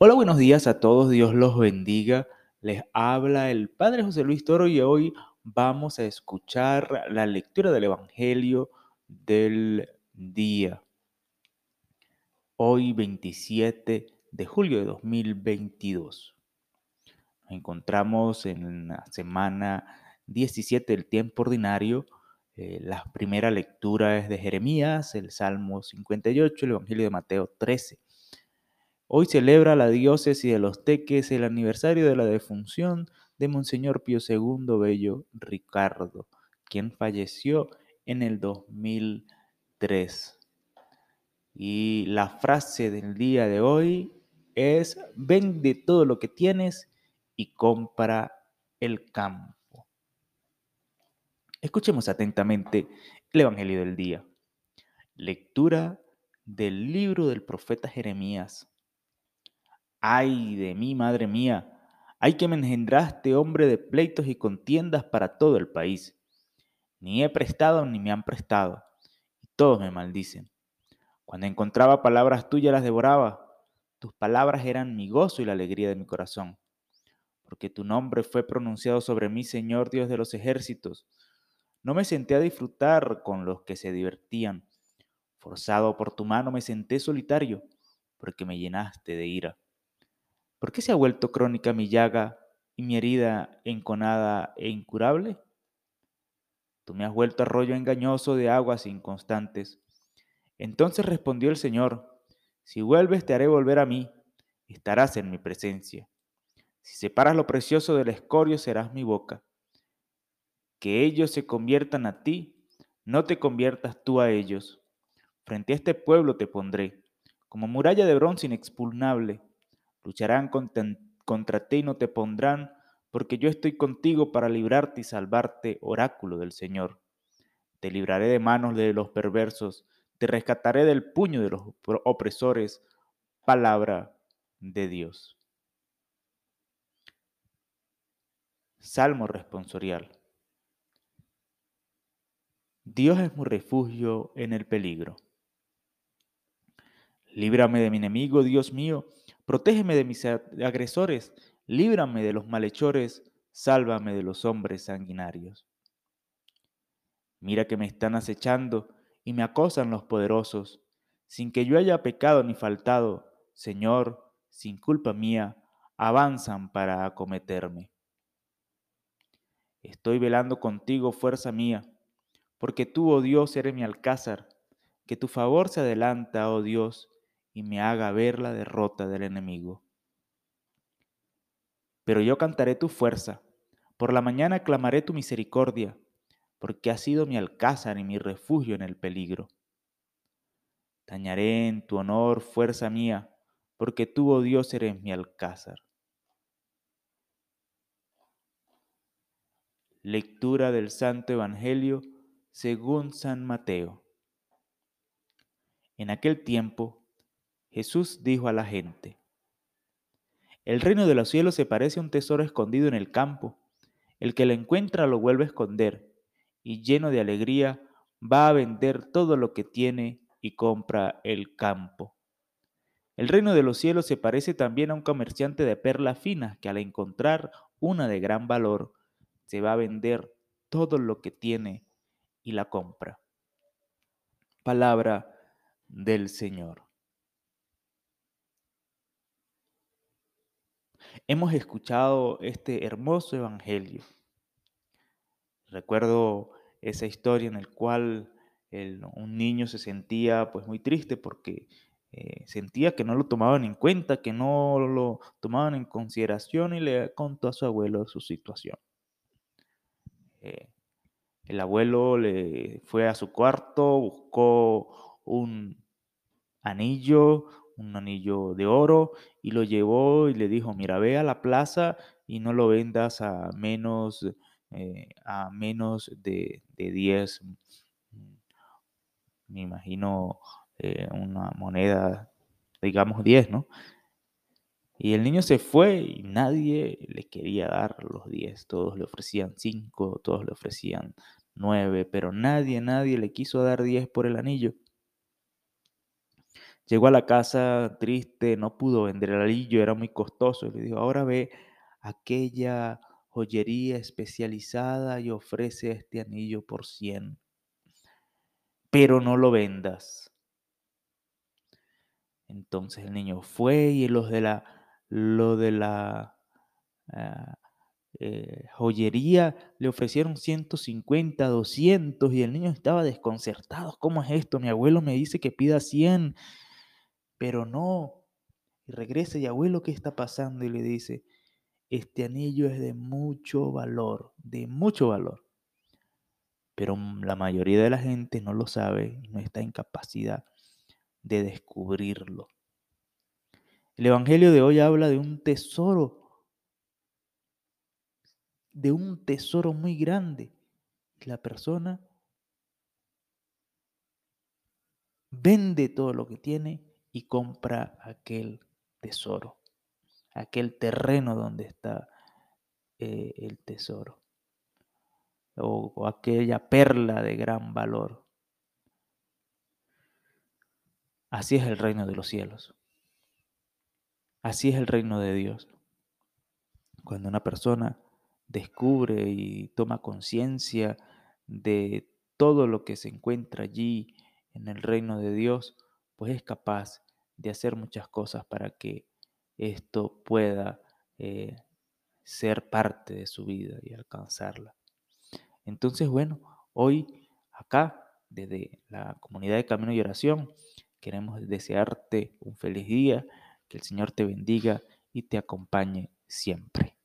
Hola, buenos días a todos, Dios los bendiga. Les habla el Padre José Luis Toro y hoy vamos a escuchar la lectura del Evangelio del día. Hoy 27 de julio de 2022. Nos encontramos en la semana 17 del tiempo ordinario. Eh, la primera lectura es de Jeremías, el Salmo 58, el Evangelio de Mateo 13. Hoy celebra la diócesis de Los Teques el aniversario de la defunción de Monseñor Pío II Bello Ricardo, quien falleció en el 2003. Y la frase del día de hoy es, vende todo lo que tienes y compra el campo. Escuchemos atentamente el Evangelio del día. Lectura del libro del profeta Jeremías Ay de mí, madre mía, ay que me engendraste hombre de pleitos y contiendas para todo el país. Ni he prestado ni me han prestado, y todos me maldicen. Cuando encontraba palabras tuyas las devoraba, tus palabras eran mi gozo y la alegría de mi corazón. Porque tu nombre fue pronunciado sobre mí, Señor Dios de los ejércitos. No me senté a disfrutar con los que se divertían. Forzado por tu mano me senté solitario, porque me llenaste de ira. ¿Por qué se ha vuelto crónica mi llaga y mi herida enconada e incurable? Tú me has vuelto arroyo engañoso de aguas inconstantes. Entonces respondió el Señor, si vuelves te haré volver a mí, estarás en mi presencia. Si separas lo precioso del escorio serás mi boca. Que ellos se conviertan a ti, no te conviertas tú a ellos. Frente a este pueblo te pondré, como muralla de bronce inexpugnable Lucharán contra, ti y no te pondrán, porque yo estoy contigo para librarte y salvarte, oráculo del Señor. Te libraré de manos de los perversos, te rescataré del puño de los opresores. Palabra de Dios. Salmo responsorial. Dios es mi refugio en el peligro. Líbrame de mi enemigo, Dios mío, protégeme de mis agresores, líbrame de los malhechores, sálvame de los hombres sanguinarios. Mira que me están acechando y me acosan los poderosos, sin que yo haya pecado ni faltado, Señor, sin culpa mía, avanzan para acometerme. Estoy velando contigo, fuerza mía, porque tú, oh Dios, eres mi alcázar, que tu favor se adelanta, oh Dios, y me haga ver la derrota del enemigo. Pero yo cantaré tu fuerza, por la mañana clamaré tu misericordia, porque has sido mi alcázar y mi refugio en el peligro. Tañaré en tu honor, fuerza mía, porque tú, oh Dios, eres mi alcázar. Lectura del Santo Evangelio según San Mateo. En aquel tiempo Jesús dijo a la gente, El reino de los cielos se parece a un tesoro escondido en el campo. El que lo encuentra lo vuelve a esconder y lleno de alegría va a vender todo lo que tiene y compra el campo. El reino de los cielos se parece también a un comerciante de perlas finas que al encontrar una de gran valor se va a vender todo lo que tiene y la compra. Palabra del Señor. Hemos escuchado este hermoso evangelio. Recuerdo esa historia en la cual un niño se sentía pues muy triste porque eh, sentía que no lo tomaban en cuenta, que no lo tomaban en consideración y le contó a su abuelo su situación. Eh, el abuelo le fue a su cuarto, buscó un anillo, un anillo de oro y lo llevó y le dijo, mira, ve a la plaza y no lo vendas a menos, eh, a menos de, de 10, mm, me imagino eh, una moneda, digamos 10, ¿no? Y el niño se fue y nadie le quería dar los 10, todos le ofrecían 5, todos le ofrecían 9, pero nadie, nadie le quiso dar 10 por el anillo. Llegó a la casa triste, no pudo vender el anillo, era muy costoso. Y le dijo, ahora ve aquella joyería especializada y ofrece este anillo por 100. Pero no lo vendas. Entonces el niño fue y los de la, lo de la ah, eh, joyería le ofrecieron 150, 200 y el niño estaba desconcertado. ¿Cómo es esto? Mi abuelo me dice que pida 100, pero no. Y regresa y abuelo, ¿qué está pasando? Y le dice, este anillo es de mucho valor, de mucho valor. Pero la mayoría de la gente no lo sabe no está en capacidad de descubrirlo. El Evangelio de hoy habla de un tesoro de un tesoro muy grande. La persona vende todo lo que tiene y compra aquel tesoro, aquel terreno donde está eh, el tesoro, o aquella perla de gran valor. Así es el reino de los cielos. Así es el reino de Dios. Cuando una persona descubre y toma conciencia de todo lo que se encuentra allí en el reino de Dios, pues es capaz de hacer muchas cosas para que esto pueda eh, ser parte de su vida y alcanzarla. Entonces, bueno, hoy acá, desde la comunidad de Camino y Oración, queremos desearte un feliz día, que el Señor te bendiga y te acompañe siempre.